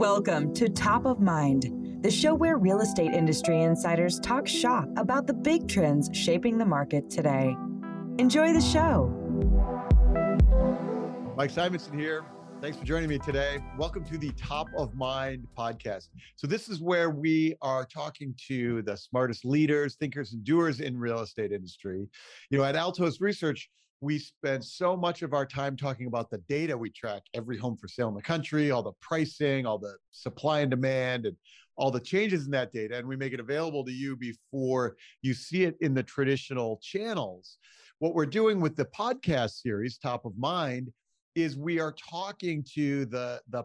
Welcome to Top of Mind, the show where real estate industry insiders talk shop about the big trends shaping the market today. Enjoy the show. Mike Simonsen here. Thanks for joining me today. Welcome to the Top of Mind podcast. So, this is where we are talking to the smartest leaders, thinkers, and doers in real estate industry. You know, at Altos Research, we spend so much of our time talking about the data we track every home for sale in the country, all the pricing, all the supply and demand, and all the changes in that data. And we make it available to you before you see it in the traditional channels. What we're doing with the podcast series, Top of Mind, is we are talking to the, the,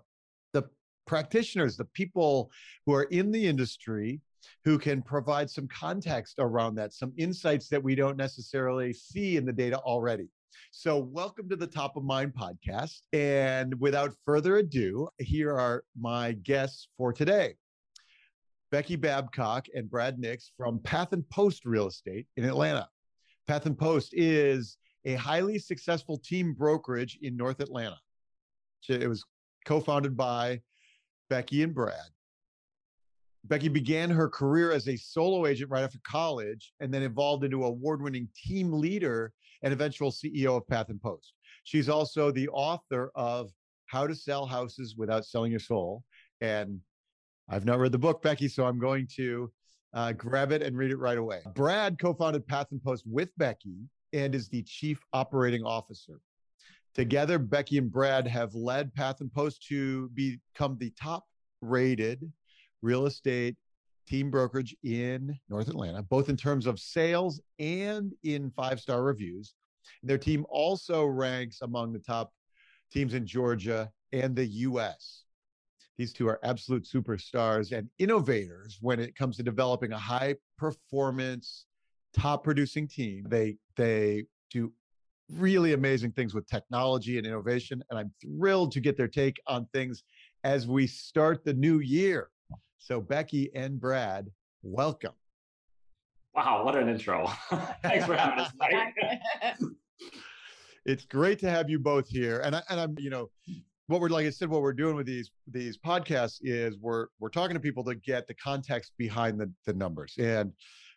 the practitioners, the people who are in the industry who can provide some context around that, some insights that we don't necessarily see in the data already. So, welcome to the Top of Mind podcast. And without further ado, here are my guests for today Becky Babcock and Brad Nix from Path and Post Real Estate in Atlanta. Path and Post is a highly successful team brokerage in North Atlanta. It was co founded by Becky and Brad. Becky began her career as a solo agent right after college and then evolved into award winning team leader and eventual CEO of Path and Post. She's also the author of How to Sell Houses Without Selling Your Soul. And I've not read the book, Becky, so I'm going to uh, grab it and read it right away. Brad co founded Path and Post with Becky and is the chief operating officer. Together, Becky and Brad have led Path and Post to become the top rated real estate team brokerage in North Atlanta, both in terms of sales and in five star reviews. Their team also ranks among the top teams in Georgia and the US. These two are absolute superstars and innovators when it comes to developing a high performance, top producing team. They they do really amazing things with technology and innovation and I'm thrilled to get their take on things as we start the new year. So, Becky and Brad, welcome. Wow, what an intro. Thanks for having us, it's great to have you both here. And, I, and I'm, you know, what we're like I said, what we're doing with these these podcasts is we're we're talking to people to get the context behind the, the numbers. And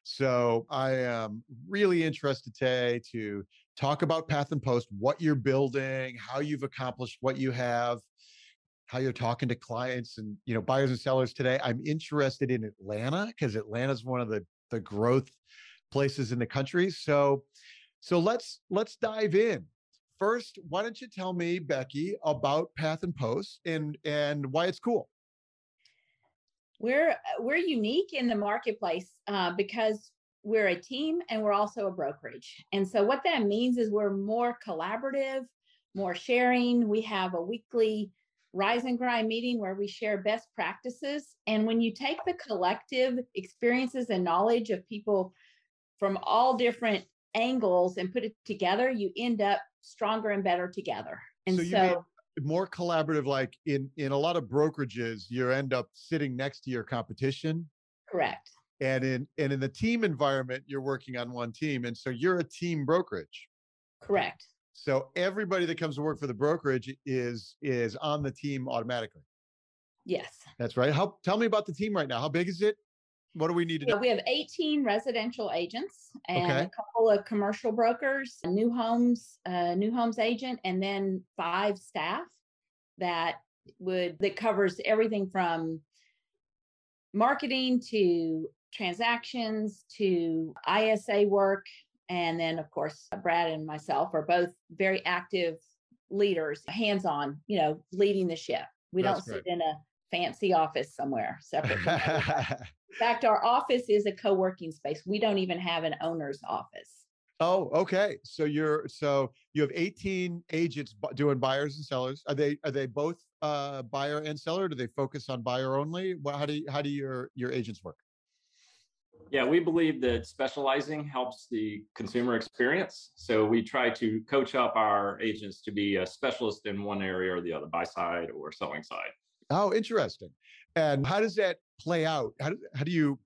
so I am really interested today to talk about Path and Post, what you're building, how you've accomplished what you have, how you're talking to clients and you know buyers and sellers today. I'm interested in Atlanta because Atlanta is one of the the growth places in the country. So so let's let's dive in. First, why don't you tell me, Becky, about Path and Post and and why it's cool? We're we're unique in the marketplace uh, because we're a team and we're also a brokerage. And so what that means is we're more collaborative, more sharing. We have a weekly rise and grind meeting where we share best practices. And when you take the collective experiences and knowledge of people from all different angles and put it together, you end up stronger and better together. And so, so more collaborative, like in in a lot of brokerages, you end up sitting next to your competition. Correct. And in and in the team environment, you're working on one team. And so you're a team brokerage. Correct. So everybody that comes to work for the brokerage is is on the team automatically. Yes. That's right. How tell me about the team right now. How big is it? What do we need to do? We have 18 residential agents and okay. a couple of commercial brokers, a new homes, new homes agent, and then five staff that would that covers everything from marketing to transactions to ISA work and then, of course, Brad and myself are both very active leaders, hands on, you know, leading the ship. We That's don't sit in a fancy office somewhere separate. in fact, our office is a co working space. We don't even have an owner's office. Oh, okay. So you're so you have 18 agents doing buyers and sellers. Are they are they both uh, buyer and seller? Do they focus on buyer only? How do you, how do your your agents work? Yeah, we believe that specializing helps the consumer experience. So we try to coach up our agents to be a specialist in one area or the other, buy side or selling side. Oh, interesting. And how does that play out? How do, how do you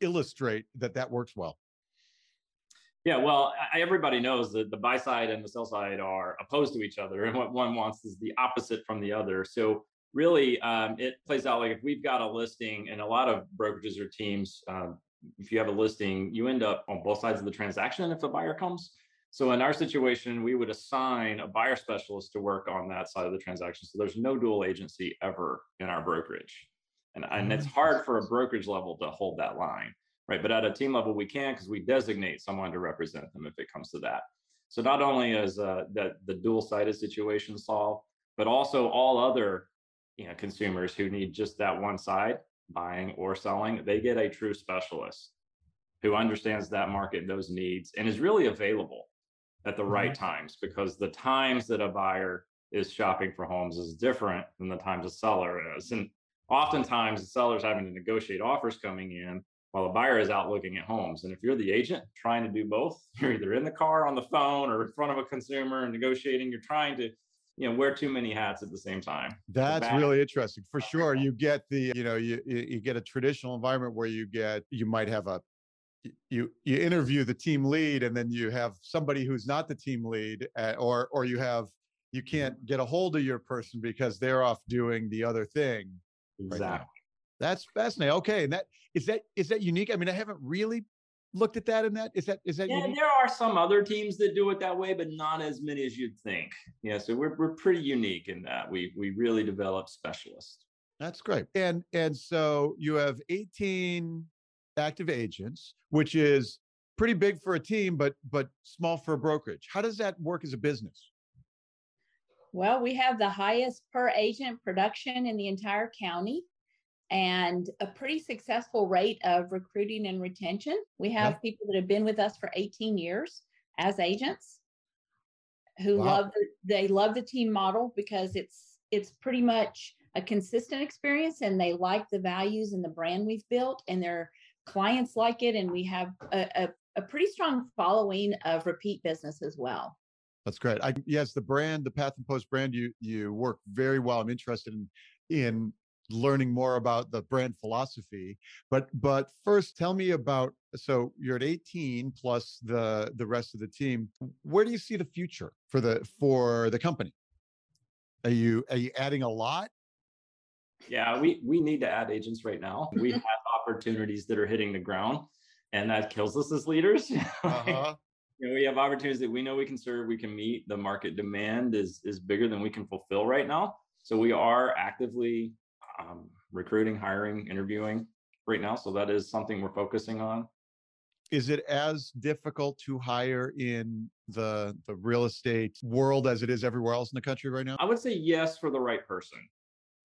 illustrate that that works well? Yeah, well, everybody knows that the buy side and the sell side are opposed to each other, and what one wants is the opposite from the other. So really um, it plays out like if we've got a listing and a lot of brokerages or teams um, if you have a listing you end up on both sides of the transaction if a buyer comes. So in our situation we would assign a buyer specialist to work on that side of the transaction. So there's no dual agency ever in our brokerage. And, and it's hard for a brokerage level to hold that line right? But at a team level we can because we designate someone to represent them if it comes to that. So not only is uh, that the dual sided situation solved but also all other you know consumers who need just that one side buying or selling they get a true specialist who understands that market those needs and is really available at the right mm-hmm. times because the times that a buyer is shopping for homes is different than the times a seller is and oftentimes the seller's having to negotiate offers coming in while the buyer is out looking at homes and if you're the agent trying to do both you're either in the car on the phone or in front of a consumer and negotiating you're trying to you know wear too many hats at the same time. That's really interesting. For sure you get the you know you you get a traditional environment where you get you might have a you you interview the team lead and then you have somebody who's not the team lead uh, or or you have you can't get a hold of your person because they're off doing the other thing exactly. Right that's fascinating. Okay and that is that is that unique? I mean i haven't really looked at that in that? Is that is that? Yeah, unique? there are some other teams that do it that way, but not as many as you'd think. Yeah, so we're we're pretty unique in that we we really develop specialists. That's great. And and so you have 18 active agents, which is pretty big for a team, but but small for a brokerage. How does that work as a business? Well, we have the highest per agent production in the entire county and a pretty successful rate of recruiting and retention. We have yeah. people that have been with us for 18 years as agents who wow. love the, they love the team model because it's it's pretty much a consistent experience and they like the values and the brand we've built and their clients like it and we have a, a, a pretty strong following of repeat business as well. That's great. I, yes, the brand, the Path and Post brand, you you work very well. I'm interested in in learning more about the brand philosophy but but first tell me about so you're at 18 plus the the rest of the team where do you see the future for the for the company? Are you are you adding a lot? Yeah we we need to add agents right now. We have opportunities that are hitting the ground and that kills us as leaders. Uh-huh. you know, we have opportunities that we know we can serve we can meet the market demand is is bigger than we can fulfill right now. So we are actively um, recruiting, hiring, interviewing right now. So that is something we're focusing on. Is it as difficult to hire in the the real estate world as it is everywhere else in the country right now? I would say yes for the right person.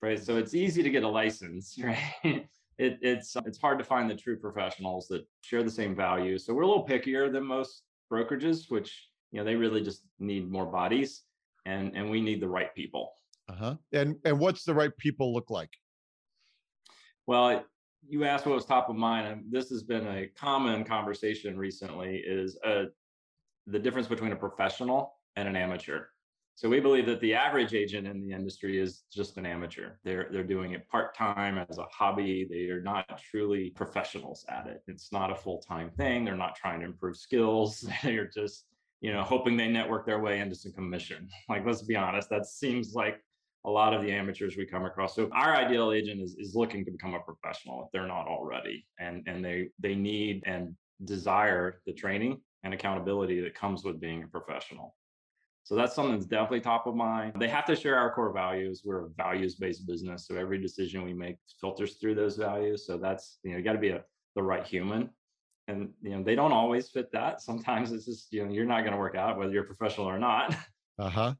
Right. So it's easy to get a license, right? It, it's it's hard to find the true professionals that share the same values. So we're a little pickier than most brokerages, which you know they really just need more bodies, and and we need the right people. Uh huh. And and what's the right people look like? Well, you asked what was top of mind, and this has been a common conversation recently: is uh, the difference between a professional and an amateur. So we believe that the average agent in the industry is just an amateur. They're they're doing it part time as a hobby. They are not truly professionals at it. It's not a full time thing. They're not trying to improve skills. They're just you know hoping they network their way into some commission. Like let's be honest, that seems like a lot of the amateurs we come across. So our ideal agent is, is looking to become a professional if they're not already, and and they they need and desire the training and accountability that comes with being a professional. So that's something that's definitely top of mind. They have to share our core values. We're a values-based business, so every decision we make filters through those values. So that's you know you got to be a the right human, and you know they don't always fit that. Sometimes it's just you know you're not going to work out whether you're professional or not. Uh huh.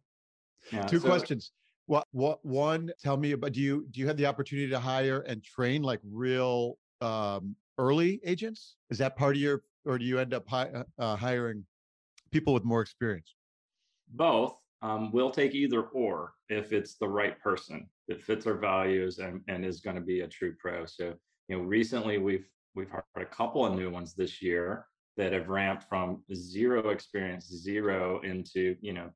Yeah, Two so, questions. What what one? Tell me about. Do you do you have the opportunity to hire and train like real um, early agents? Is that part of your, or do you end up hi, uh, uh hiring people with more experience? Both. Um, we'll take either or if it's the right person that fits our values and, and is going to be a true pro. So you know, recently we've we've hired a couple of new ones this year that have ramped from zero experience, zero into you know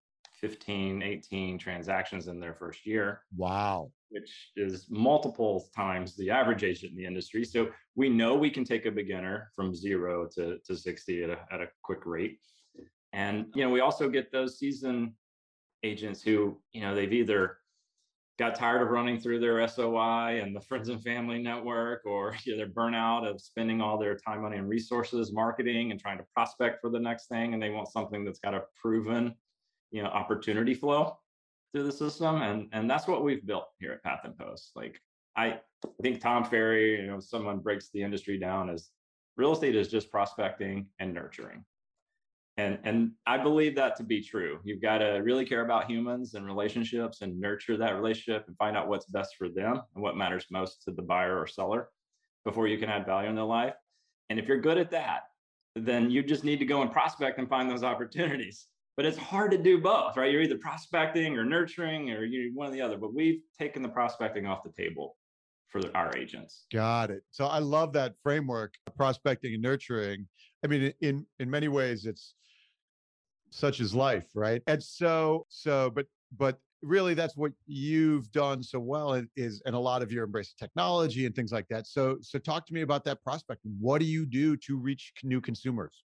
15, 18 transactions in their first year. Wow. Which is multiple times the average agent in the industry. So we know we can take a beginner from zero to, to 60 at a, at a quick rate. And, you know, we also get those seasoned agents who, you know, they've either got tired of running through their SOI and the friends and family network, or you know, they're burnout of spending all their time, money, and resources marketing and trying to prospect for the next thing, and they want something that's got a proven, you know, opportunity flow through the system, and and that's what we've built here at Path and Post. Like I, think Tom Ferry, you know, someone breaks the industry down as real estate is just prospecting and nurturing. And and i believe that to be true. You've got to really care about humans and relationships and nurture that relationship and find out what's best for them and what matters most to the buyer or seller before you can add value in their life. And if you're good at that then you just need to go and prospect and find those opportunities but it's hard to do both right you're either prospecting or nurturing or you're one or the other but we've taken the prospecting off the table for our agents got it so i love that framework prospecting and nurturing i mean in in many ways it's such is life, right? And so, so, but, but really that's what you've done so well is, and a lot of your embrace technology and things like that. So, so talk to me about that prospect. What do you do to reach new consumers?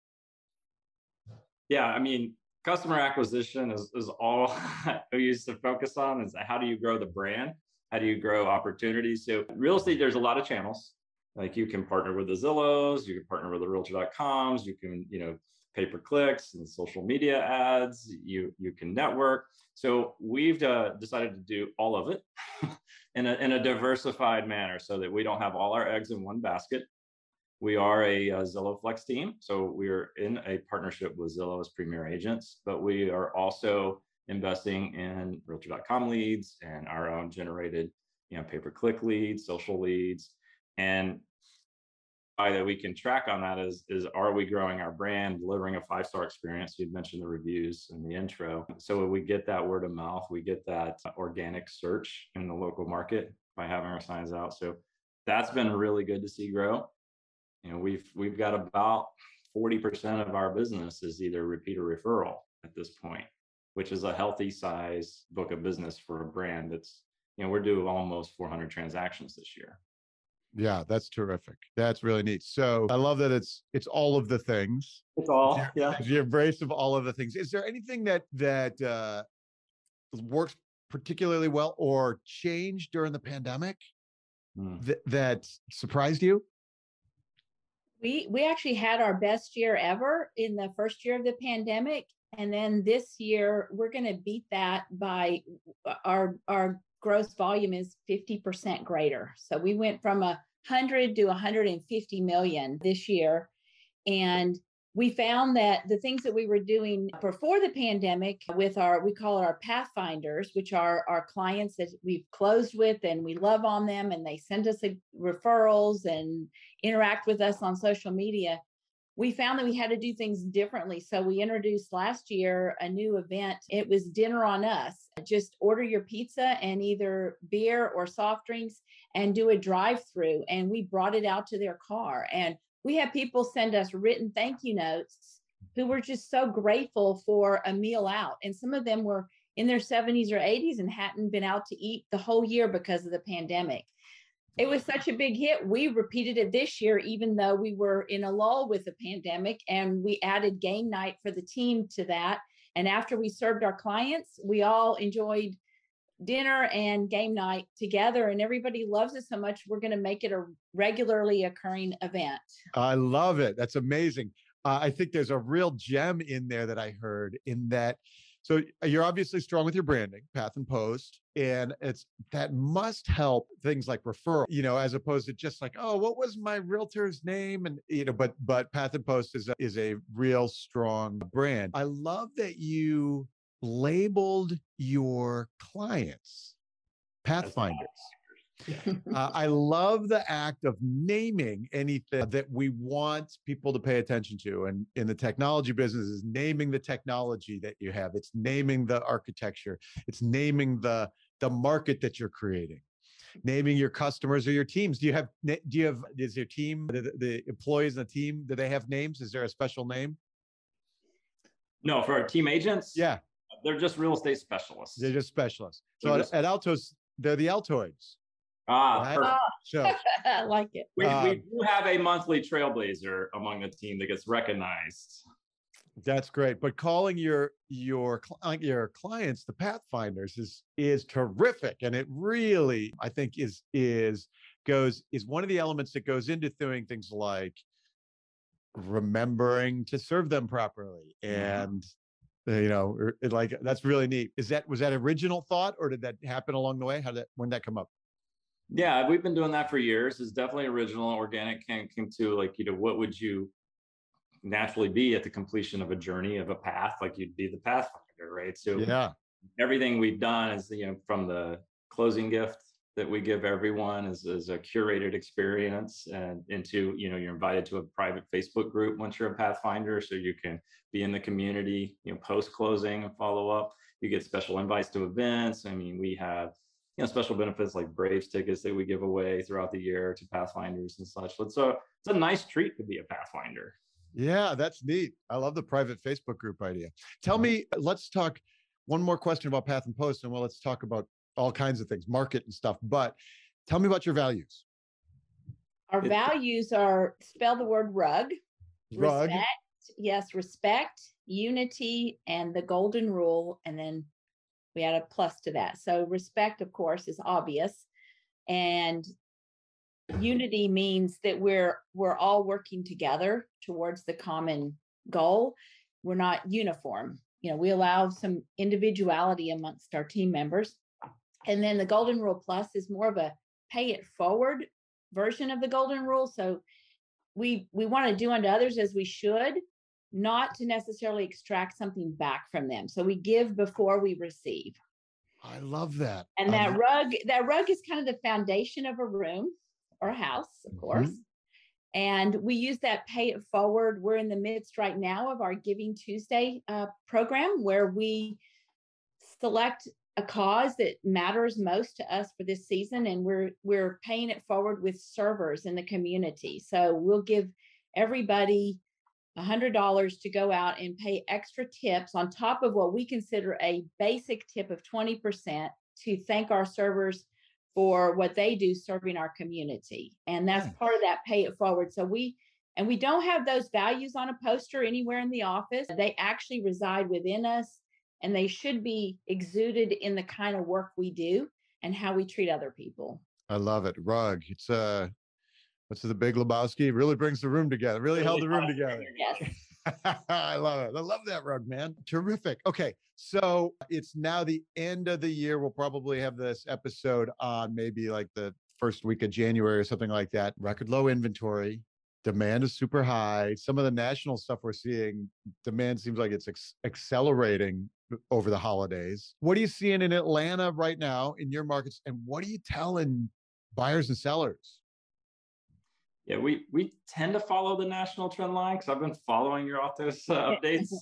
Yeah, I mean, customer acquisition is, is all we used to focus on is how do you grow the brand? How do you grow opportunities? So real estate, there's a lot of channels. Like you can partner with the Zillows, you can partner with the realtor.coms, you can, you know, pay per clicks and social media ads. You you can network. So we've uh, decided to do all of it in a in a diversified manner, so that we don't have all our eggs in one basket. We are a, uh, a Zillow Flex team, so we're in a partnership with Zillow as premier agents, but we are also investing in Realtor.com leads and our own generated, you know, pay per click leads, social leads, and that we can track on that is is are we growing our brand delivering a five star experience? You'd mentioned the reviews in the intro. So we get that word of mouth we get that organic search in the local market by having our signs out. So that's been really good to see grow you know we've we've got about 40% of our business is either repeat or referral at this point which is a healthy size book of business for a brand that's you know we're doing almost 400 transactions this year yeah, that's terrific. That's really neat. So I love that it's it's all of the things. It's all, yeah. The embrace of all of the things. Is there anything that that uh, works particularly well or changed during the pandemic mm. that that surprised you? We we actually had our best year ever in the first year of the pandemic, and then this year we're going to beat that by uh, our our gross volume is 50% greater. So we went from a 100 to 150 million this year. And we found that the things that we were doing before the pandemic with our we call it our pathfinders which are our clients that we've closed with and we love on them and they send us referrals and interact with us on social media we found that we had to do things differently. So we introduced last year a new event. It was dinner on us. Just order your pizza and either beer or soft drinks and do a drive through. And we brought it out to their car. And we had people send us written thank you notes who were just so grateful for a meal out. And some of them were in their 70s or 80s and hadn't been out to eat the whole year because of the pandemic it was such a big hit. We repeated it this year, even though we were in a lull with the pandemic, and we added game night for the team to that. And after we served our clients, we all enjoyed dinner and game night together, and everybody loves it so much. We're going to make it a regularly occurring event. I love it. That's amazing. Uh, I think there's a real gem in there that I heard in that so uh, you're obviously strong with your branding, Path and Post, and it's that must help things like referral, you know, as opposed to just like, oh, what was my realtor's name? And you know, but but Path and Post is a, is a real strong brand. I love that you labeled your clients pathfinders uh, I love the act of naming anything that we want people to pay attention to. And in the technology business is naming the technology that you have. It's naming the architecture. It's naming the the market that you're creating. Naming your customers or your teams. Do you have do you have is your team the, the employees in the team do they have names? Is there a special name? No, for our team agents. Yeah, they're just real estate specialists. They're just specialists. So at, at Altos, they're the Altoids. Ah, right? perfect. So I like it. We, um, we do have a monthly trailblazer among the team that gets recognized. That's great. But calling your your your clients the pathfinders is is terrific and it really I think is is goes is one of the elements that goes into doing things like remembering to serve them properly and yeah. Uh, you know er, it, like that's really neat. Is that was that original thought or did that happen along the way? How did that when did that come up? Yeah we've been doing that for years. It's definitely original organic came, came to like you know what would you naturally be at the completion of a journey of a path? Like you'd be the pathfinder right? So yeah. everything we've done is you know from the closing gift that we give everyone is, is a curated experience and into you know you're invited to a private facebook group once you're a pathfinder so you can be in the community you know post closing and follow up. You get special invites to events. I mean we have you know special benefits like braves tickets that we give away throughout the year to pathfinders and such. So it's a, it's a nice treat to be a pathfinder. Yeah that's neat. I love the private facebook group idea. Tell me let's talk one more question about path and post and well let's talk about all kinds of things, market and stuff. But tell me about your values. Our it, values are spell the word rug. Rug. Respect, yes, respect, unity, and the golden rule. And then we add a plus to that. So respect, of course, is obvious. And unity means that we're we're all working together towards the common goal. We're not uniform. You know, we allow some individuality amongst our team members and then the golden rule plus is more of a pay it forward version of the golden rule. So we we want to do unto others as we should, not to necessarily extract something back from them. So we give before we receive. I love that. And that rug, that rug is kind of the foundation of a room or a house, of mm-hmm. course. And we use that pay it forward. We're in the midst right now of our Giving Tuesday uh, program where we select a cause that matters most to us for this season and we're we're paying it forward with servers in the community. So we'll give everybody $100 to go out and pay extra tips on top of what we consider a basic tip of 20% to thank our servers for what they do serving our community. And that's hmm. part of that pay it forward. So we and we don't have those values on a poster anywhere in the office. They actually reside within us and they should be exuded in the kind of work we do and how we treat other people. I love it. Rug. It's uh what's the big Lebowski? It really brings the room together. Really, really held the room together. Yes. I love it. I love that rug, man. Terrific. Okay. So it's now the end of the year. We'll probably have this episode on maybe like the first week of January or something like that. Record low inventory demand is super high. Some of the national stuff we're seeing, demand seems like it's ex- accelerating over the holidays. What are you seeing in Atlanta right now in your markets, and what are you telling buyers and sellers? Yeah, we we tend to follow the national trend line because I've been following your Altos uh, updates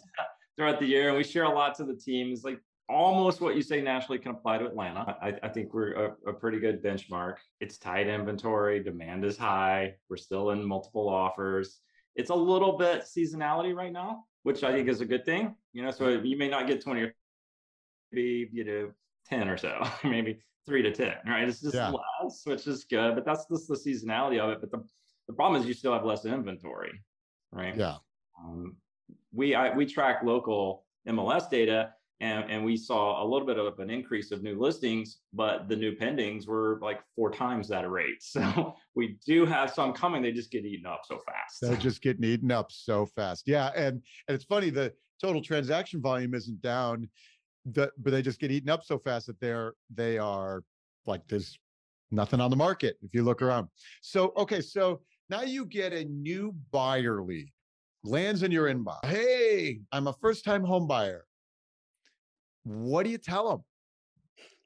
throughout the year, and we share a lot to the teams. Like almost what you say nationally can apply to Atlanta. I, I think we're a, a, pretty good benchmark. It's tight inventory, demand is high. We're still in multiple offers. It's a little bit seasonality right now, which I think is a good thing. You know, so you may not get 20 or maybe you know 10 or so, maybe three to 10, right? It's just yeah. less, which is good, but that's just the seasonality of it. But the, the problem is you still have less inventory, right? Yeah. Um, we I, we track local MLS data and, and we saw a little bit of an increase of new listings, but the new pendings were like four times that rate. So we do have some coming. They just get eaten up so fast. They're just getting eaten up so fast. Yeah, and and it's funny the total transaction volume isn't down, the, but they just get eaten up so fast that they're they are like there's nothing on the market if you look around. So okay, so now you get a new buyer lead lands in your inbox. Hey, I'm a first time home buyer what do you tell them?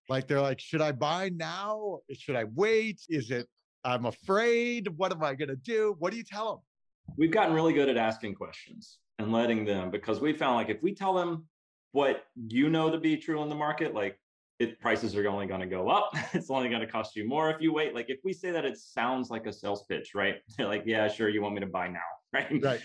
Like they're like, should I buy now? Should I wait? Is it I'm afraid? What am I going to do? What do you tell them? We've gotten really good at asking questions and letting them because we found like if we tell them what you know to be true in the market, like it prices are only going to go up. it's only going to cost you more if you wait. Like if we say that it sounds like a sales pitch, right? like, yeah, sure, you want me to buy now, right? Right.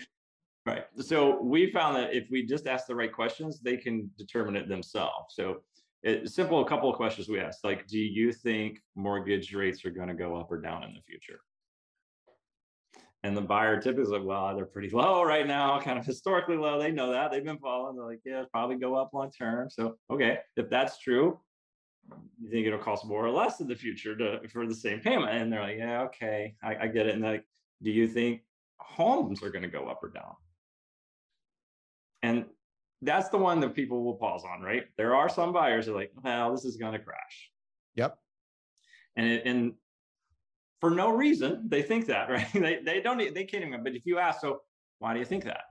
Right. So we found that if we just ask the right questions, they can determine it themselves. So it, simple, a couple of questions we asked, like, do you think mortgage rates are going to go up or down in the future? And the buyer typically is like, well, they're pretty low right now, kind of historically low. They know that. They've been falling. They're like, yeah, probably go up long term. So, okay, if that's true, you think it'll cost more or less in the future to for the same payment? And they're like, yeah, okay, I, I get it. And like, do you think homes are going to go up or down? And that's the one that people will pause on, right? There are some buyers that are like, well, this is going to crash. Yep. And it, and for no reason they think that, right? they they don't they can't even. But if you ask, so why do you think that?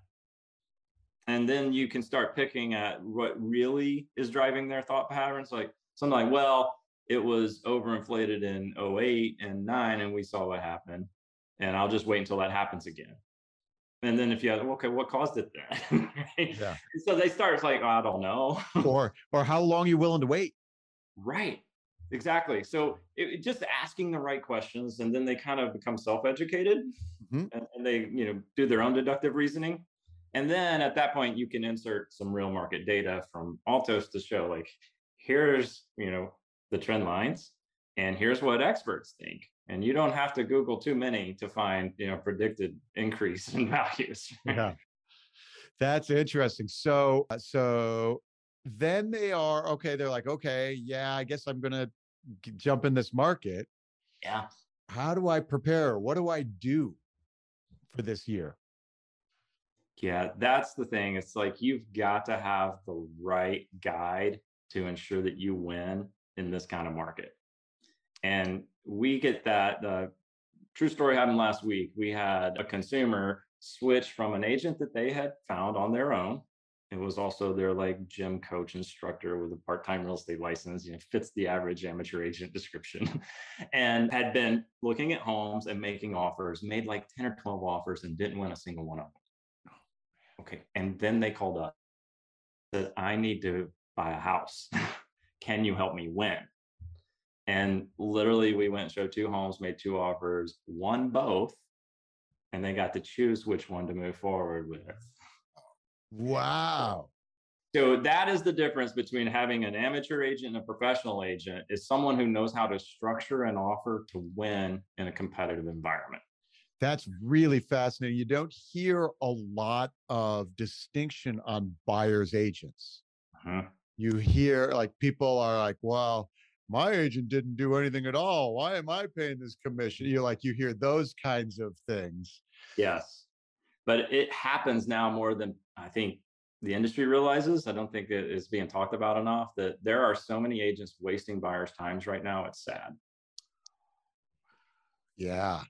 And then you can start picking at what really is driving their thought patterns, like something like, well, it was overinflated in 08 and 9 and we saw what happened and i'll just wait until that happens again and then if you ask, okay, what caused it then? right? Yeah. So they start it's like, oh, I don't know. or or how long are you willing to wait? Right. Exactly. So it, just asking the right questions, and then they kind of become self-educated, mm-hmm. and, and they you know do their own deductive reasoning, and then at that point you can insert some real market data from Altos to show like here's you know the trend lines, and here's what experts think, and you don't have to google too many to find you know predicted increase in values. Yeah. That's interesting. So uh, so then they are okay they're like okay yeah i guess i'm gonna jump in this market. Yeah. How do i prepare? What do i do for this year? Yeah that's the thing. It's like you've got to have the right guide to ensure that you win in this kind of market and we get that. The true story happened last week. We had a consumer switch from an agent that they had found on their own. It was also their like gym coach instructor with a part-time real estate license, you know, fits the average amateur agent description, and had been looking at homes and making offers, made like 10 or 12 offers and didn't win a single one of them. Okay. And then they called up, said, I need to buy a house. Can you help me win? And literally, we went showed two homes, made two offers, won both, and they got to choose which one to move forward with. Wow. So that is the difference between having an amateur agent and a professional agent is someone who knows how to structure an offer to win in a competitive environment. That's really fascinating. You don't hear a lot of distinction on buyer's agents. Uh-huh. You hear like people are like, well, my agent didn't do anything at all. Why am I paying this commission? You like you hear those kinds of things. Yes. But it happens now more than I think the industry realizes. I don't think it is being talked about enough that there are so many agents wasting buyers' times right now. It's sad. Yeah.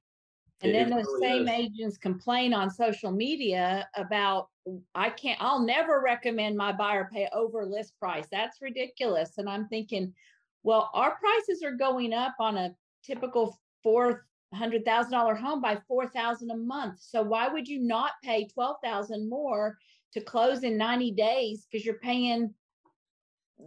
And then those really same is. agents complain on social media about I can't I'll never recommend my buyer pay over list price. That's ridiculous. And I'm thinking, well, our prices are going up on a typical four hundred thousand dollar home by four thousand a month. So why would you not pay twelve thousand more to close in ninety days because you're paying?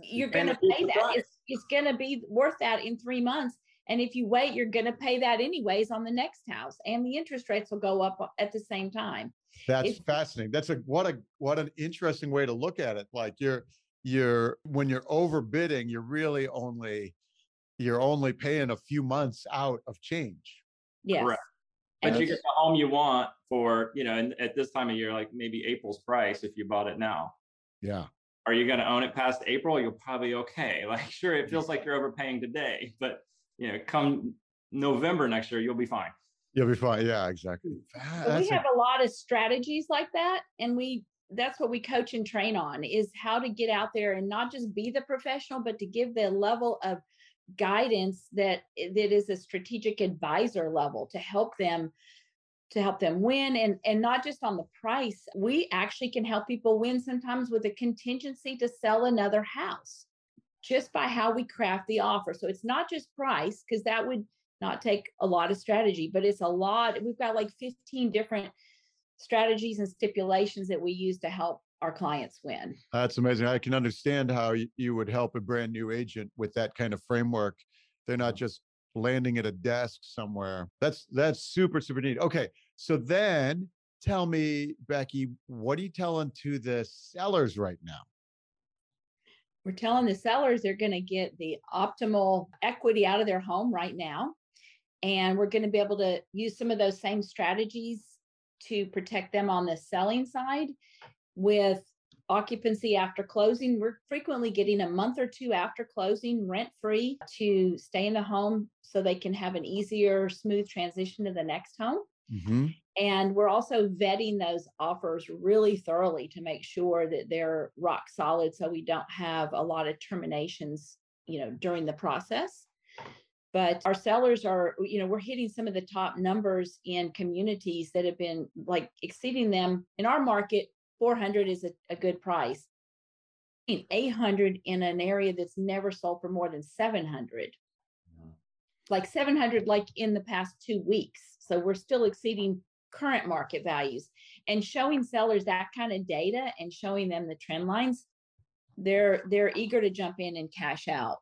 You're going to pay that. It's it's going to be worth that in three months. And if you wait, you're going to pay that anyways on the next house, and the interest rates will go up at the same time. That's it's, fascinating. That's a what a what an interesting way to look at it. Like you're you're when you're overbidding, you're really only you're only paying a few months out of change. Yes. Correct. But and you get the home you want for, you know, and at this time of year, like maybe April's price if you bought it now. Yeah. Are you going to own it past April? You'll probably okay. Like, sure, it feels like you're overpaying today, but you know, come November next year, you'll be fine. You'll be fine. Yeah, exactly. Mm. we have a, a lot of strategies like that, and we that's what we coach and train on is how to get out there and not just be the professional but to give the level of guidance that eh, that is a strategic advisor level to help them to help them win and and not just on the price. We actually can help people win sometimes with a contingency to sell another house just by how we craft the offer. So it's not just price because that would not take a lot of strategy but it's a lot we've got like 15 different strategies and stipulations that we use to help our clients win. That's amazing. I can understand how you would help a brand new agent with that kind of framework. They're not mm-hmm. just landing at a desk somewhere. That's that's super super neat. Okay, so then tell me, Becky, what are you telling to the sellers right now? We're telling the sellers they're going to get the optimal equity out of their home right now And we're going to be able to use some of those same strategies to protect them on the selling side with occupancy after closing. We're frequently getting a month or two after closing rent free to stay in the home so they can have an easier, smooth transition to the next home. Mm-hmm. And we're also vetting those offers really thoroughly to make sure that they're rock solid so we don't have a lot of terminations, you know, during the process. But our sellers are, you know, we're hitting some of the top numbers in communities that have been like exceeding them in our market 400 is a, a good price. 800 in an area that's never sold for more than 700. Like 700, like in the past two weeks. So we're still exceeding current market values and showing sellers that kind of data and showing them the trend lines. They're they're eager to jump in and cash out.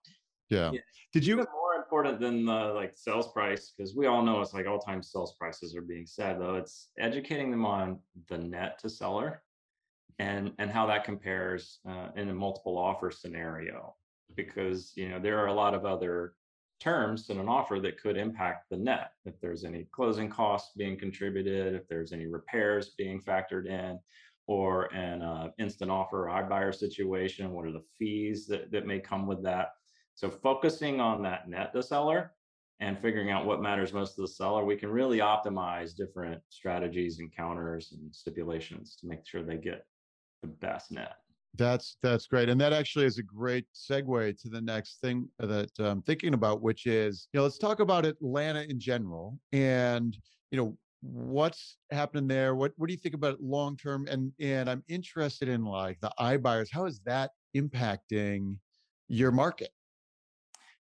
Yeah. yeah. Did you more important than the like sales price because we all know it's like all time sales prices are being said though it's educating them on the net to seller and and how that compares uh, in a multiple offer scenario because you know there are a lot of other terms in an offer that could impact the net if there's any closing costs being contributed if there's any repairs being factored in or an uh, instant offer or iBuyer situation what are the fees that, that may come with that so focusing on that net to seller and figuring out what matters most to the seller we can really optimize different strategies and counters and stipulations to make sure they get the best net. That's that's great, and that actually is a great segue to the next thing uh, that I'm thinking about, which is you know let's talk about Atlanta in general, and you know what's happening there. What what do you think about long term? And and I'm interested in like the iBuyers. How is that impacting your market?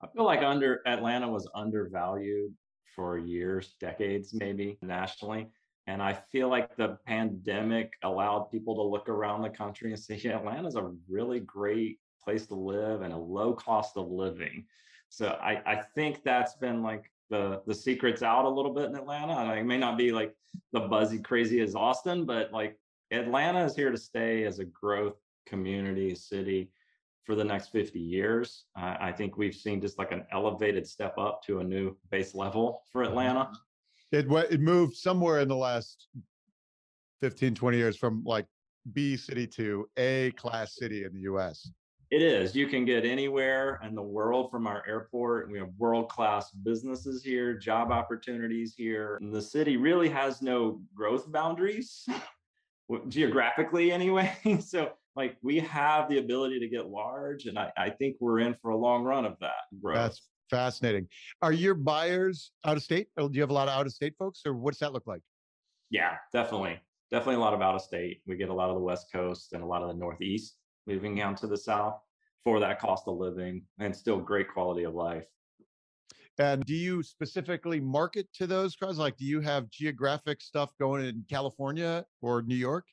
I feel like under Atlanta was undervalued for years, decades, maybe nationally. And I feel like the pandemic allowed people to look around the country and say, yeah, Atlanta's a really great place to live and a low cost of living. So I, I think that's been like the the secret's out a little bit in Atlanta. I it may not be like the buzzy crazy as Austin, but like Atlanta is here to stay as a growth community city for the next 50 years. Uh, I think we've seen just like an elevated step up to a new base level for Atlanta. It it moved somewhere in the last 15, 20 years from like B city to A class city in the US. It is. You can get anywhere in the world from our airport. We have world class businesses here, job opportunities here. And the city really has no growth boundaries, geographically, anyway. so, like, we have the ability to get large. And I, I think we're in for a long run of that growth. That's Fascinating. Are your buyers out of state? Do you have a lot of out of state folks, or what's that look like? Yeah, definitely. Definitely a lot of out of state. We get a lot of the West Coast and a lot of the Northeast moving down to the South for that cost of living and still great quality of life. And do you specifically market to those crowds? Like, do you have geographic stuff going in California or New York?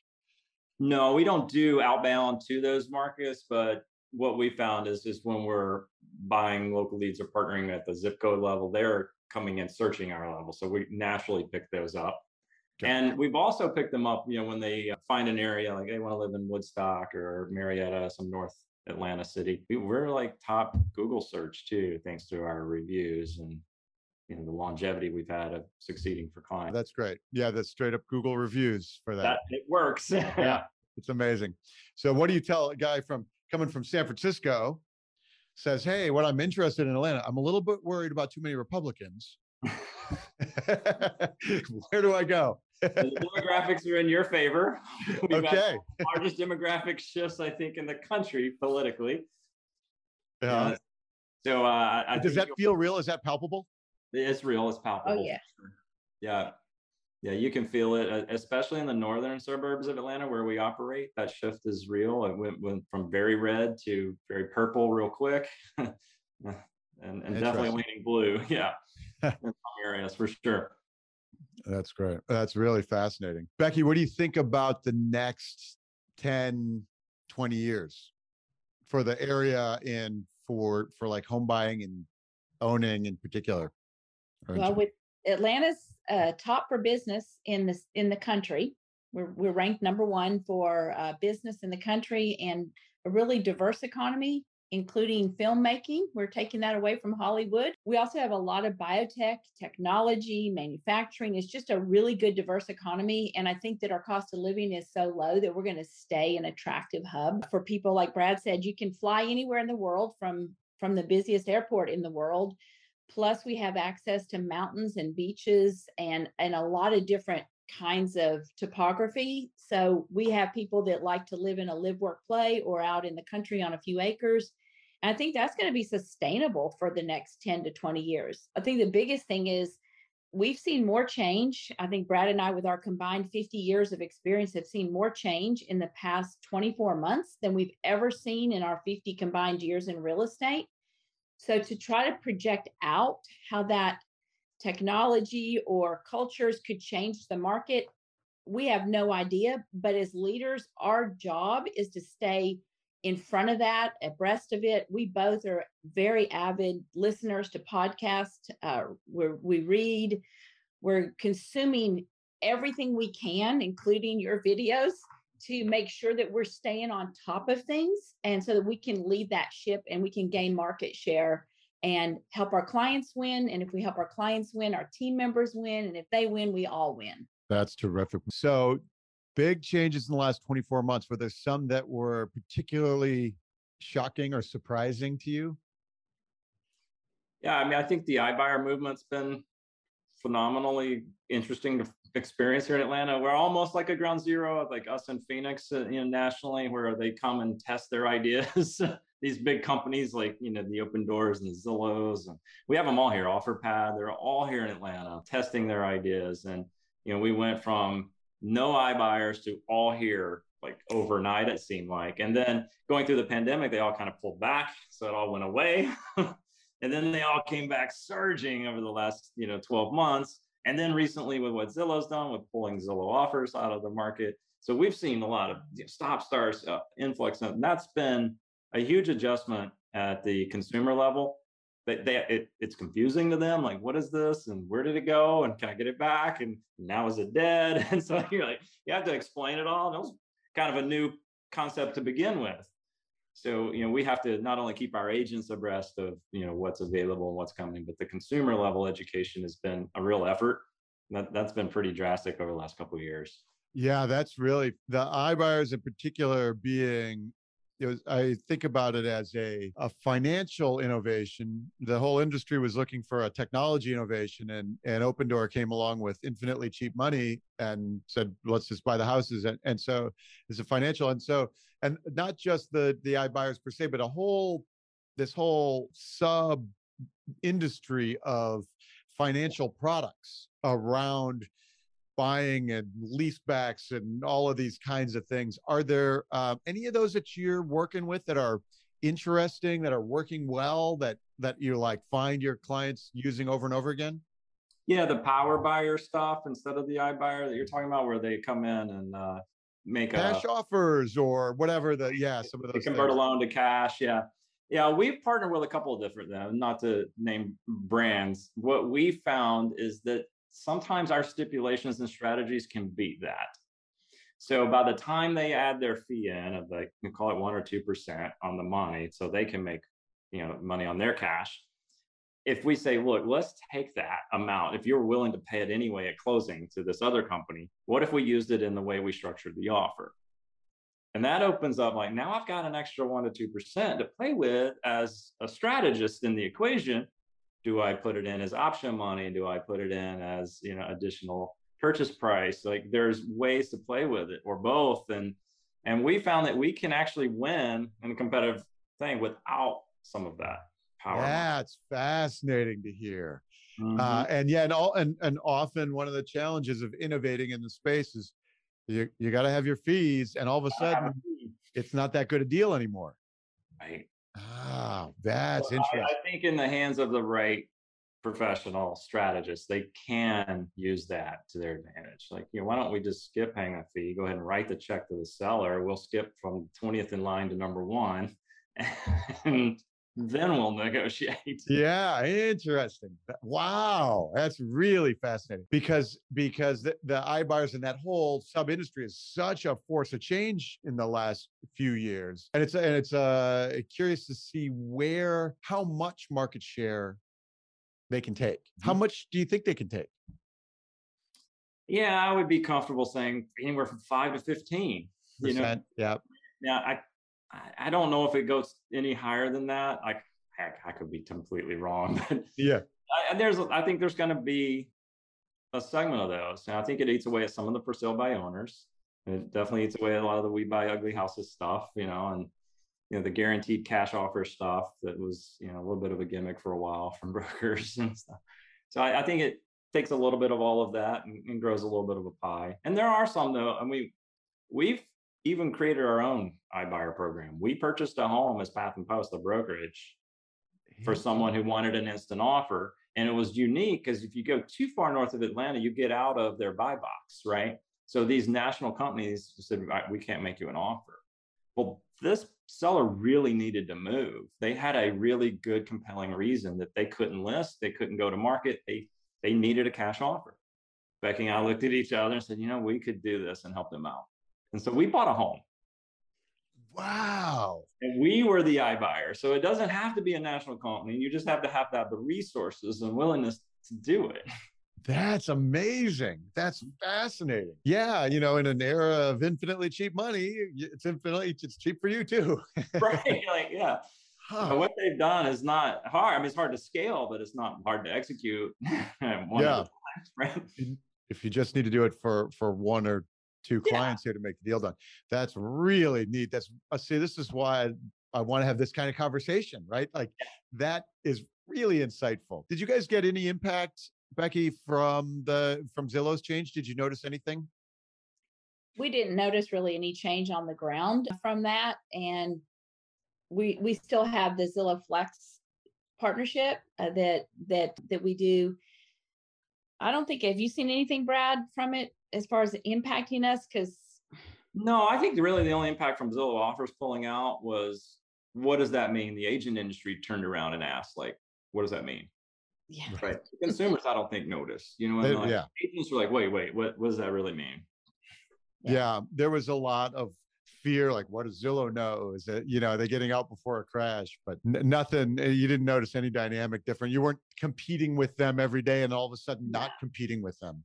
No, we don't do outbound to those markets, but what we found is is when we're buying local leads or partnering at the zip code level, they're coming in searching our level. So we naturally pick those up. Okay. And we've also picked them up, you know, when they uh, find an area like they want to live in Woodstock or Marietta, some North Atlanta city. We're like top Google search too, thanks to our reviews and you know the longevity we've had of succeeding for clients. That's great. Yeah, that's straight up Google reviews for that. that it works. yeah, it's amazing. So, what do you tell a guy from coming from San Francisco says, Hey, what I'm interested in Atlanta, I'm a little bit worried about too many Republicans. Where do I go? the demographics are in your favor. We've okay. largest demographic shifts, I think, in the country politically. Yeah. Uh, so, uh, does that feel real? Is that palpable? It's real. It's palpable. Oh yeah. Sure. Yeah. Yeah, you can feel it, especially in the northern suburbs of Atlanta where we operate. That shift is real. It went, went from very red to very purple real quick, and, and definitely leaning blue. Yeah, in some areas for sure. That's great. That's really fascinating. Becky, what do you think about the next 10, 20 years for the area and for for like home buying and owning in particular? Well, with Atlanta's uh, top for business in this in the country. We're we're ranked number one for uh, business in the country and a really diverse economy. including filmmaking. We're taking that away from Hollywood. We also have a lot of biotech, technology, manufacturing. It's just a really good diverse economy. And I think that our cost of living is so low that we're going to stay an attractive hub for people. Like Brad said, you can fly anywhere in the world from from the busiest airport in the world. Plus, we have access to mountains and beaches and, and a lot of different kinds of topography. So we have people that like to live in a live, work, play or out in the country on a few acres. And I think that's going to be sustainable for the next 10 to 20 years. I think the biggest thing is we've seen more change. I think Brad and I, with our combined 50 years of experience, have seen more change in the past 24 months than we've ever seen in our 50 combined years in real estate. So to try to project out how that technology or cultures could change the market, we have no idea. But as leaders, our job is to stay in front of that, abreast of it. We both are very avid listeners to podcasts. Uh, where we read, we're consuming everything we can, including your videos, to make sure that we're staying on top of things and so that we can lead that ship and we can gain market share and help our clients win. And if we help our clients win, our team members win. And if they win, we all win. That's terrific. So, big changes in the last 24 months. Were there some that were particularly shocking or surprising to you? Yeah, I mean, I think the iBuyer movement's been phenomenally interesting to experience here in Atlanta. We're almost like a ground zero of like us in Phoenix, uh, you know, nationally, where they come and test their ideas. These big companies like you know the Opendoors and the Zillows, and we have them all here. OfferPad, they're all here in Atlanta testing their ideas, and you know we went from no iBuyers to all here like overnight. It seemed like, and then going through the pandemic, they all kind of pulled back, so it all went away. and then they all came back surging over the last you know 12 months and then recently with what Zillow's done with pulling Zillow offers out of the market. So we've seen a lot of stop starts, uh, influx, and that's been a huge adjustment at the consumer level. They, they, it, it's confusing to them. Like, what is this? And where did it go? And can I get it back? And now is it dead? And so you're like, you have to explain it all. And it was kind of a new concept to begin with. So, you know, we have to not only keep our agents abreast of, you know, what's available and what's coming, but the consumer level education has been a real effort. That, that's been pretty drastic over the last couple of years. Yeah, that's really the iBuyers in particular being it was, I think about it as a, a financial innovation. The whole industry was looking for a technology innovation, and, and Opendoor came along with infinitely cheap money and said, let's just buy the houses. And, and so it's a financial. And so, and not just the, the iBuyers per se, but a whole, this whole sub industry of financial products around buying and leasebacks and all of these kinds of things. Are there uh, any of those that you're working with that are interesting, that are working well, that that you like find your clients using over and over again? Yeah, the power buyer stuff instead of the iBuyer that you're talking about, where they come in and uh, make cash a, offers or whatever. The yeah, some of those convert things. a loan to cash. Yeah, yeah, we've partnered with a couple of different them, not to name brands. What we found is that sometimes our stipulations and strategies can beat that. So by the time they add their fee in of like you call it one or two percent on the money, so they can make you know money on their cash. If we say, look, let's take that amount. If you're willing to pay it anyway at closing to this other company, what if we used it in the way we structured the offer? And that opens up like now I've got an extra one to two percent to play with as a strategist in the equation do I put it in as option money? Do I put it in as you know additional purchase price? Like there's ways to play with it or both. And and we found that we can actually win in a competitive thing without some of that power. That's fascinating to hear. Mm-hmm. Uh, and yeah, and all and, and often one of the challenges of innovating in the space is you you got to have your fees, and all of a sudden it's not that good a deal anymore. Right. Ah, that's well, interesting. I, I think in the hands of the right professional strategists, they can use that to their advantage. Like, you know, why don't we just skip paying a fee? Go ahead and write the check to the seller. We'll skip from 20th in line to number one. and then we'll negotiate. Yeah, interesting. Wow, that's really fascinating because because the, the iBuyers and that whole sub industry is such a force of change in the last few years, and it's and it's uh curious to see where how much market share they can take. How mm-hmm. much do you think they can take? Yeah, I would be comfortable saying anywhere from five to fifteen. You know, yeah. Now I I don't know if it goes any higher than that. I heck, I could be completely wrong, but yeah, I, there's I think there's going to be a segment of those. And I think it eats away at some of the for sale by owners. It definitely eats away at a lot of the we buy ugly houses stuff, you know, and you know the guaranteed cash offer stuff that was you know a little bit of a gimmick for a while from brokers and stuff. So I, I think it takes a little bit of all of that and, and, grows a little bit of a pie. And there are some though. I mean, we've even created our own iBuyer program. We purchased a home as Path and Post, the brokerage, for someone who wanted an instant offer. And it was unique because if you go too far north of Atlanta, you get out of their buy box, right? So these national companies said, we can't make you an offer. Well, this seller really needed to move. They had a really good, compelling reason that they couldn't list, they couldn't go to market, they they needed a cash offer. Becky and I looked at each other and said, you know, we could do this and help them out. And so we bought a home. Wow. And we were the iBuyer. So it doesn't have to be a national company. You just have to have to have the resources and willingness to do it. That's amazing. That's fascinating. Yeah, you know, in an era of infinitely cheap money, it's infinitely it's cheap for you too. right. Like, yeah. Huh. what they've done is not hard. I mean, it's hard to scale, but it's not hard to execute. yeah. Times, right? If you just need to do it for for one or two clients yeah. here to make the deal done. That's really neat. That's uh, see, this is why I, I want to have this kind of conversation, right? Like that is really insightful. Did you guys get any impact, Becky, from the from Zillow's change? Did you notice anything? We didn't notice really any change on the ground from that, and we we still have the Zillow Flex partnership uh, that that that we do. I don't think have you seen anything, Brad, from it as far as impacting us? Because no, I think really the only impact from Zillow offers pulling out was what does that mean? The agent industry turned around and asked, like, what does that mean? Yeah. Right. Consumers, I don't think notice. You know, they, like, yeah. agents are like, wait, wait, what, what does that really mean? Yeah. yeah. There was a lot of fear, like, what does Zillow know? Is it, you know, they're getting out before a crash, but n- nothing, eh, you didn't notice any dynamic different. You weren't competing with them every day and all of a sudden not competing with them.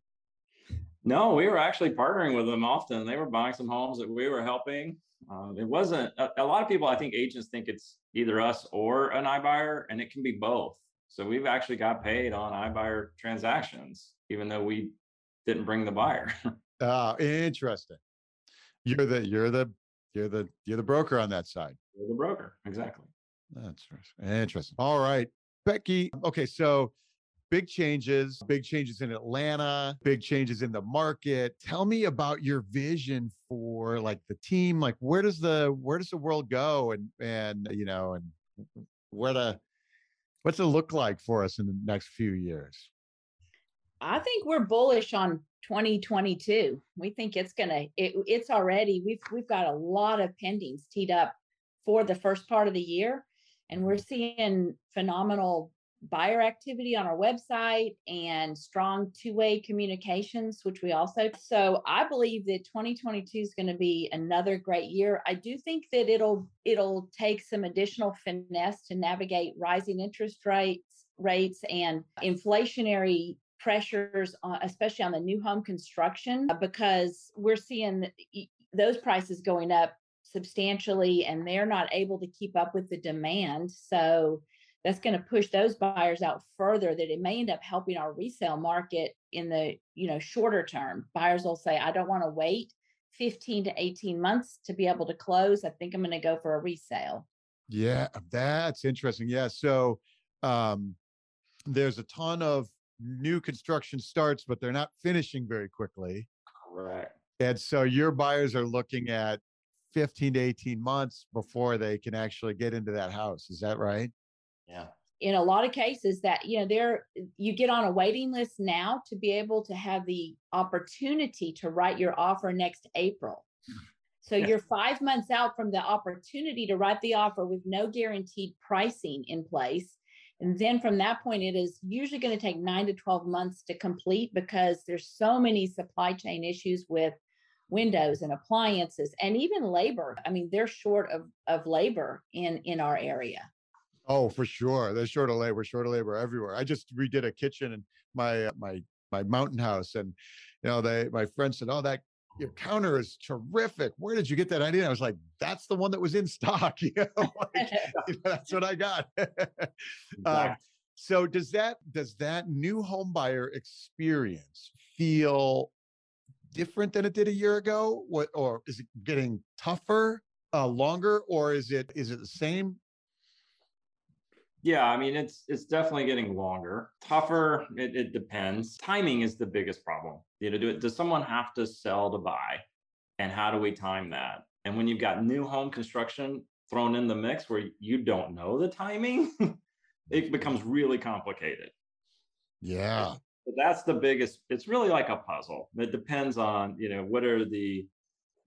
No, we were actually partnering with them often. They were buying some homes that we were helping. Uh, it wasn't a, a, lot of people. I think agents think it's either us or an iBuyer, and it can be both. So we've actually got paid on iBuyer transactions, even though we didn't bring the buyer. Ah, interesting. You're the you're the you're the you're the broker on that side. You're the broker, exactly. That's interesting. All right, Becky. Okay, so big changes, big changes in Atlanta, big changes in the market. Tell me about your vision for like the team. Like where does the where does the world go and and you know and where to what's it look like for us in the next few years? I think we're bullish on 2022. We think it's gonna it, it's already we've we've got a lot of pendings teed up for the first part of the year and we're mm-hmm. seeing phenomenal buyer activity on our website and strong two-way communications which we also so i believe that 2022 is going to be another great year. I do think that it'll it'll take some additional finesse to navigate rising interest rates rates and inflationary pressures on, especially on the new home construction uh, because we're seeing those prices going up substantially and they're not able to keep up with the demand. So that's going to push those buyers out further that it may end up helping our resale market in the you know shorter term. Buyers will say i don't want to wait 15 to 18 months to be able to close. I think i'm going to go for a resale. Yeah that's interesting yeah so um there's a ton of new construction starts but they're not finishing very quickly. Correct. And so your buyers are looking at 15 to 18 months before they can actually get into that house is that right yeah. In a lot of cases that, you know, there you get on a waiting list now to be able to have the opportunity to write your offer next April. So yeah. you're five months out from the opportunity to write the offer with no guaranteed pricing in place. And then from that point, it is usually going to take nine to 12 months to complete because there's so many supply chain issues with windows and appliances and even labor. I mean, they're short of, of labor in, in our area. Oh, for sure. They're short of labor, short of labor everywhere. I just redid a kitchen in my uh, my my mountain house, and you know, they my friend said, "Oh, that your counter is terrific. Where did you get that idea?" I was like, "That's the one that was in stock. You know, like, you know that's what I got." uh, so does that does that new home buyer experience feel different than it did a year ago? What or is it getting tougher, uh, longer, or is it is it the same? Yeah, I mean it's it's definitely getting longer, tougher. It, it depends. Timing is the biggest problem. You know, do it. Does someone have to sell to buy, and how do we time that? And when you've got new home construction thrown in the mix, where you don't know the timing, it becomes really complicated. Yeah, but that's the biggest. It's really like a puzzle. It depends on you know what are the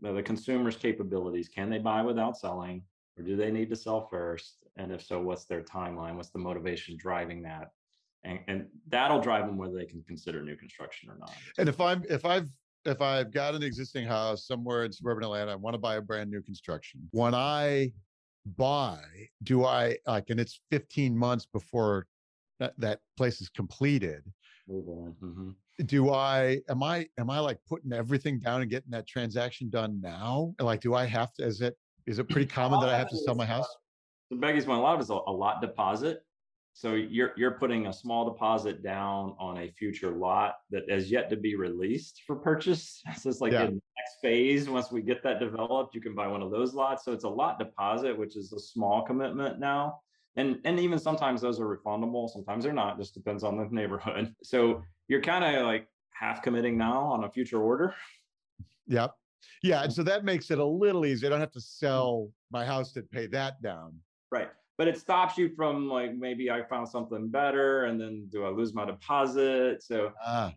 the consumer's capabilities. Can they buy without selling? Or do they need to sell first? And if so, what's their timeline? What's the motivation driving that? And, and that'll drive them whether they can consider new construction or not. And if I'm if I've if I've got an existing house somewhere in suburban Atlanta, I want to buy a brand new construction. When I buy, do I like, and it's 15 months before that, that place is completed. Mm-hmm. Do I am I am I like putting everything down and getting that transaction done now? Like, do I have to? Is it is it pretty common that I have to sell my uh, house? The Becky's one, a lot of is a, a lot deposit. So you're you're putting a small deposit down on a future lot that has yet to be released for purchase. So it's like yeah. the next phase. Once we get that developed, you can buy one of those lots. So it's a lot deposit, which is a small commitment now. And and even sometimes those are refundable. Sometimes they're not. Just depends on the neighborhood. So you're kind of like half committing now on a future order. Yep. Yeah, and so that makes it a little easier. I don't have to sell my house to pay that down. Right. But it stops you from like maybe I found something better and then do I lose my deposit? So ah.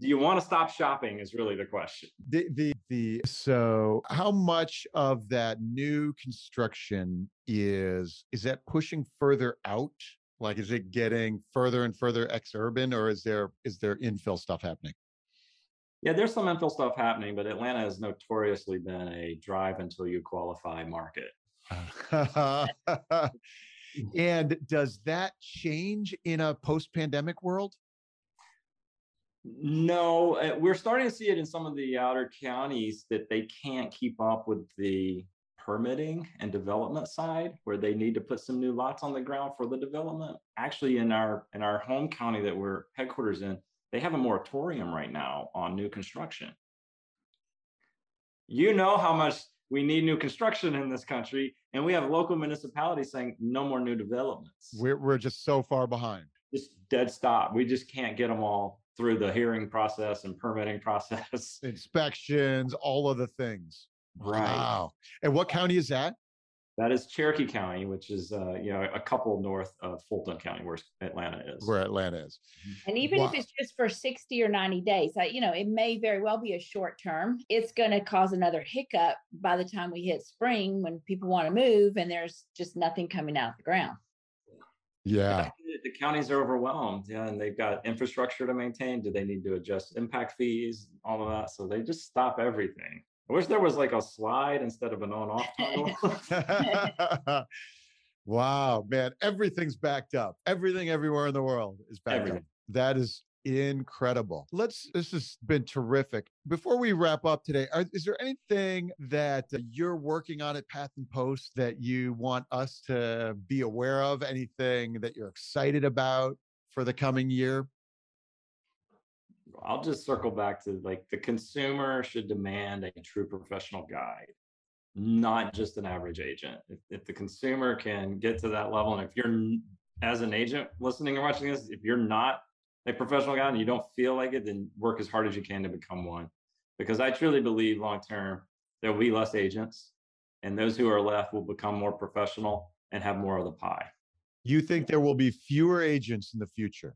do you want to stop shopping is really the question. The the the so how much of that new construction is is that pushing further out? Like is it getting further and further ex urban or is there is there infill stuff happening? Yeah, there's some infill stuff happening, but Atlanta has notoriously been a drive until you qualify market. and does that change in a post pandemic world? No, uh, we're starting to see it in some of the outer counties that they can't keep up with the permitting and development side where they need to put some new lots on the ground for the development. Actually in our in our home county that we're headquarters in, they have a moratorium right now on new construction. You know how much we need new construction in this country, and we have local municipalities saying no more new developments. We're, we're just so far behind. Just dead stop. We just can't get them all through the hearing process and permitting process, inspections, all of the things. Right. Wow. And what county is that? That is Cherokee County, which is uh, you know a couple north of Fulton County, where Atlanta is. Where Atlanta is. And even wow. if it's just for 60 or 90 days, you know, it may very well be a short term. It's going to cause another hiccup by the time we hit spring when people want to move and there's just nothing coming out of the ground. Yeah. The counties are overwhelmed. Yeah. And they've got infrastructure to maintain. Do they need to adjust impact fees, all of that? So they just stop everything. I wish there was like a slide instead of an on-off toggle. wow, man, everything's backed up. Everything everywhere in the world is backed Everything. up. That is incredible. Let's this has been terrific. Before we wrap up today, are, is there anything that uh, you're working on at Path and Post that you want us to be aware of? Anything that you're excited about for the coming year? I'll just circle back to like the consumer should demand a true professional guide, not just an average agent. If, if the consumer can get to that level, and if you're as an agent listening and watching this, if you're not a professional guide and you don't feel like it, then work as hard as you can to become one. Because I truly believe long term there will be less agents, and those who are left will become more professional and have more of the pie. You think there will be fewer agents in the future?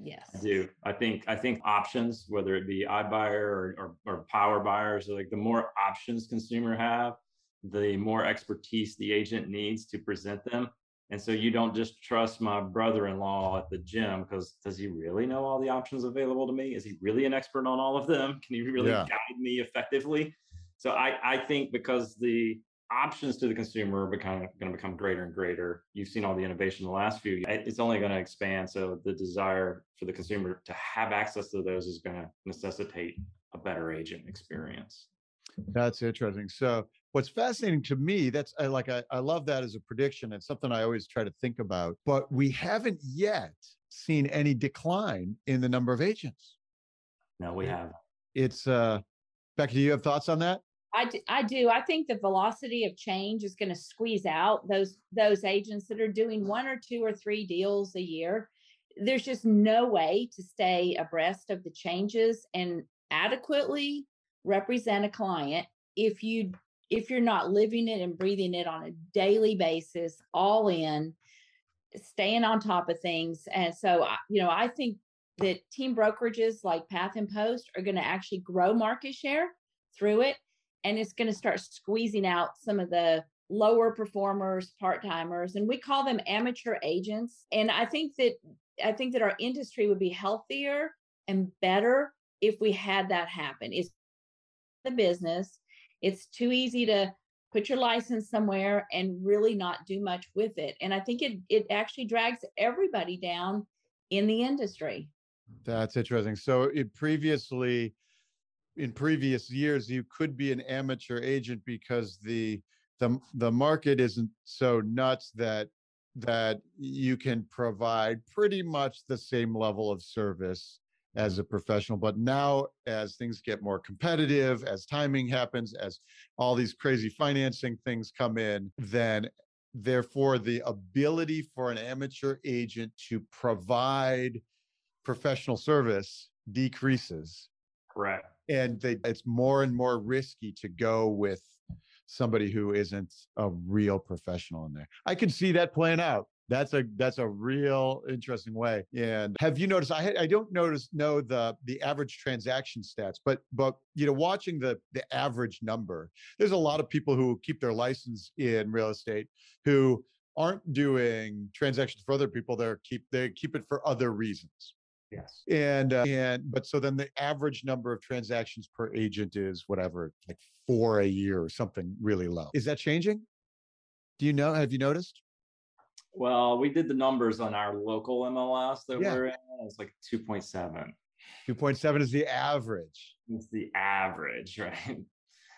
Yes. I do. I think I think options, whether it be iBuyer or, or, or power buyers, like the more options consumer have, the more expertise the agent needs to present them. And so you don't just trust my brother-in-law at the gym because does he really know all the options available to me? Is he really an expert on all of them? Can he really yeah. guide me effectively? So I, I think because the options to the consumer are become, going to become greater and greater. You've seen all the innovation in the last few. It's only going to expand. So the desire for the consumer to have access to those is going to necessitate a better agent experience. That's interesting. So what's fascinating to me, that's I like I, I love that as a prediction. It's something I always try to think about, but we haven't yet seen any decline in the number of agents. No, we have. It's uh Becky, do you have thoughts on that? I do, I do. I think the velocity of change is going to squeeze out those those agents that are doing one or two or three deals a year. There's just no way to stay abreast of the changes and adequately represent a client if you if you're not living it and breathing it on a daily basis, all in, staying on top of things. And so, you know, I think that team brokerages like Path and Post are going to actually grow market share through it and it's going to start squeezing out some of the lower performers part-timers and we call them amateur agents and i think that i think that our industry would be healthier and better if we had that happen. It's the business. It's too easy to put your license somewhere and really not do much with it and i think it it actually drags everybody down in the industry. That's interesting. So it previously in previous years you could be an amateur agent because the the the market isn't so nuts that that you can provide pretty much the same level of service as a professional. But now as things get more competitive as timing happens as all these crazy financing things come in then therefore the ability for an amateur agent to provide professional service decreases correct and they, it's more and more risky to go with somebody who isn't a real professional in there. I can see that playing out. That's a that's a real interesting way. And have you noticed? I I don't notice know the the average transaction stats, but but you know, watching the the average number, there's a lot of people who keep their license in real estate who aren't doing transactions for other people. They keep they keep it for other reasons. Yes. And uh, and but so then the average number of transactions per agent is whatever, like four a year or something really low. Is that changing? Do you know? Have you noticed? Well, we did the numbers on our local MLS that yeah. we're in. It's like 2.7. 2.7 is the average. It's the average, right?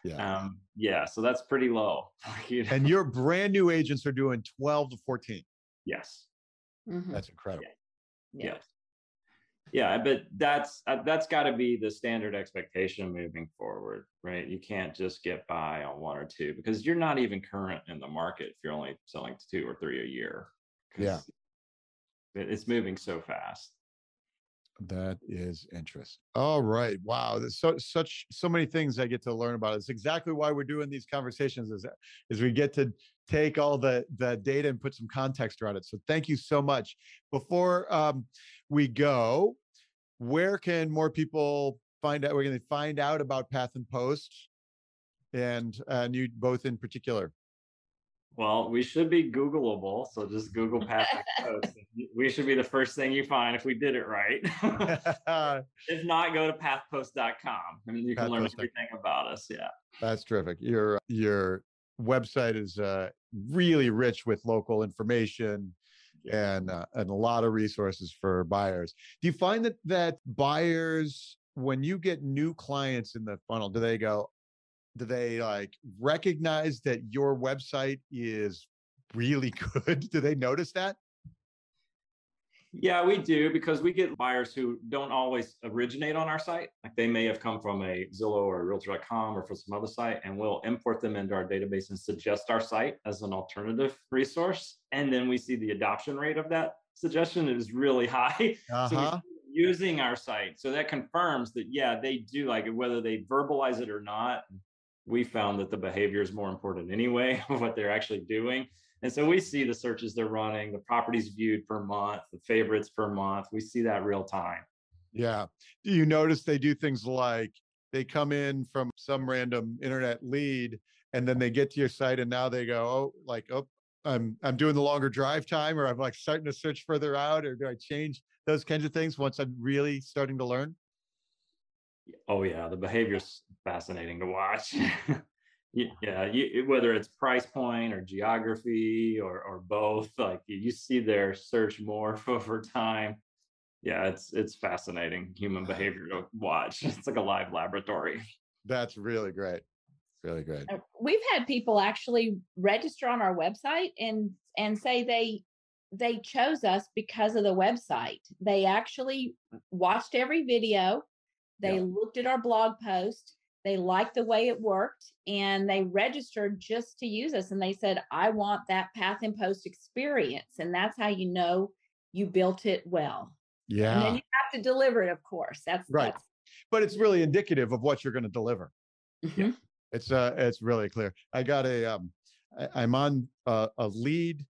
Yeah. Um, yeah. So that's pretty low. and your brand new agents are doing 12 to 14. Yes. Mm-hmm. That's incredible. Yeah. Yes yeah but that's uh, that's got to be the standard expectation moving forward right? You can't just get by on one or two because you're not even current in the market if you're only selling two or three a year yeah. it's moving so fast that is interesting. All right. Wow. There's so such so many things I get to learn about. It's exactly why we're doing these conversations is, is we get to take all the the data and put some context around it. So thank you so much. Before um, we go, where can more people find out? Where can they find out about Path and Post, and and you both in particular? Well, we should be Googleable, so just Google Path and Post. we should be the first thing you find if we did it right. if not, go to pathpost.com and you can learn everything about us. Yeah, that's terrific. Your your website is uh, really rich with local information and uh, and a lot of resources for buyers. Do you find that that buyers when you get new clients in the funnel, do they go, do they like recognize that your website is really good? do they notice that? Yeah, we do because we get buyers who don't always originate on our site. Like they may have come from a Zillow or Realtor.com or from some other site, and we'll import them into our database and suggest our site as an alternative resource. And then we see the adoption rate of that suggestion is really high. Uh-huh. So using our site. So that confirms that, yeah, they do like it, whether they verbalize it or not. We found that the behavior is more important anyway what they're actually doing. and so we see the searches they're running, the properties viewed per month, the favorites per month. We see that real time. Yeah. Do you notice they do things like they come in from some random internet lead and then they get to your site and now they go, oh, like, oh, I'm I'm doing the longer drive time, or I'm like starting to search further out, or do I change those kinds of things once I'm really starting to learn? Oh yeah, the behavior's fascinating to watch. yeah, you, whether it's price point or geography or or both, like you see their search more over time. Yeah, it's it's fascinating human behavior to watch. It's like a live laboratory. That's really great really good. Uh, we've had people actually register on our website and and say they they chose us because of the website. They actually watched every video. They yeah. looked at our blog post. They liked the way it worked and they registered just to use us. And they said, I want that path and post experience. And that's how you know you built it well. Yeah. And then you have to deliver it, of course. That's right. That's, but it's really indicative of what you're going to deliver. Mm-hmm. It's uh, it's really clear. I got a um, I, am on a lead,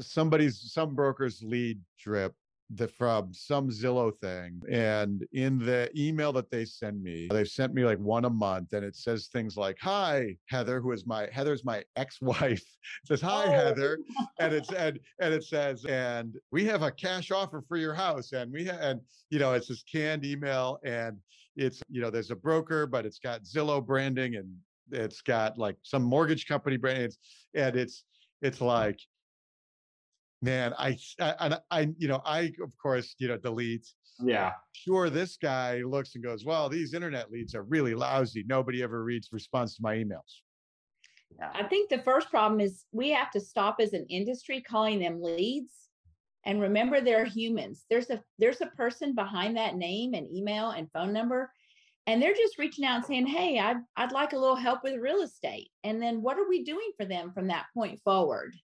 somebody's some broker's lead drip the from some Zillow thing. And in the email that they send me, they've sent me like one a month, and it says things like, "Hi, Heather," who is my Heather's my ex-wife. It says, "Hi, oh. Heather," and it's and and it says, "And we have a cash offer for your house," and we ha- and you know it's this canned email, and it's you know there's a broker, but it's got Zillow branding and it's got like some mortgage company brand, and it's it's mm. like man, I, I, I, you know, I, of course, you know, delete. Yeah. Sure. This guy looks and goes, well, these internet leads are really lousy. Nobody ever reads response to my emails. Yeah. I think the first problem is we have to stop as an industry calling them leads and remember they're humans. There's a, there's a person behind that name and email and phone number and they're just reaching out and saying, Hey, I'd, I'd like a little help with real estate. And then what are we doing for them from that point forward?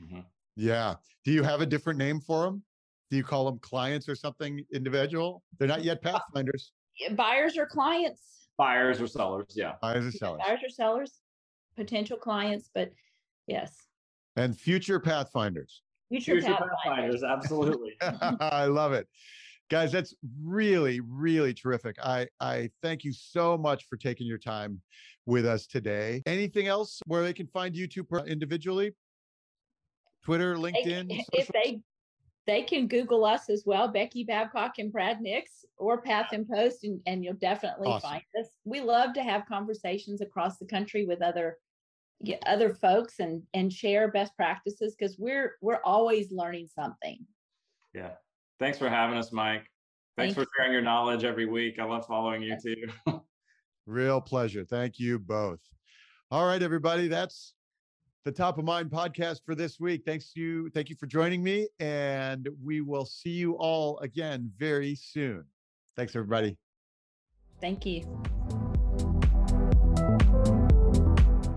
Mm-hmm. Yeah. Do you have a different name for them? Do you call them clients or something individual? They're not yet uh, pathfinders. Buyers or clients? Buyers or sellers. Yeah. Buyers or sellers. Buyers or sellers, potential clients, but yes. And future pathfinders. Future, future pathfinders. pathfinders. Absolutely. I love it. Guys, that's really, really terrific. I, I thank you so much for taking your time with us today. Anything else where they can find you two individually? Twitter, LinkedIn? They, if they they can Google us as well, Becky Babcock and Brad Nix, or Path and Post, and, and you'll definitely awesome. find us. We love to have conversations across the country with other other folks and and share best practices because we're we're always learning something. Yeah. Thanks for having us, Mike. Thanks Thank for sharing your knowledge every week. I love following you too. Real pleasure. Thank you both. All right, everybody. That's the top of mind podcast for this week. Thanks to you. Thank you for joining me. And we will see you all again very soon. Thanks, everybody. Thank you.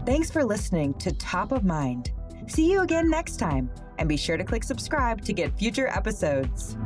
Thanks for listening to Top of Mind. See you again next time. And be sure to click subscribe to get future episodes.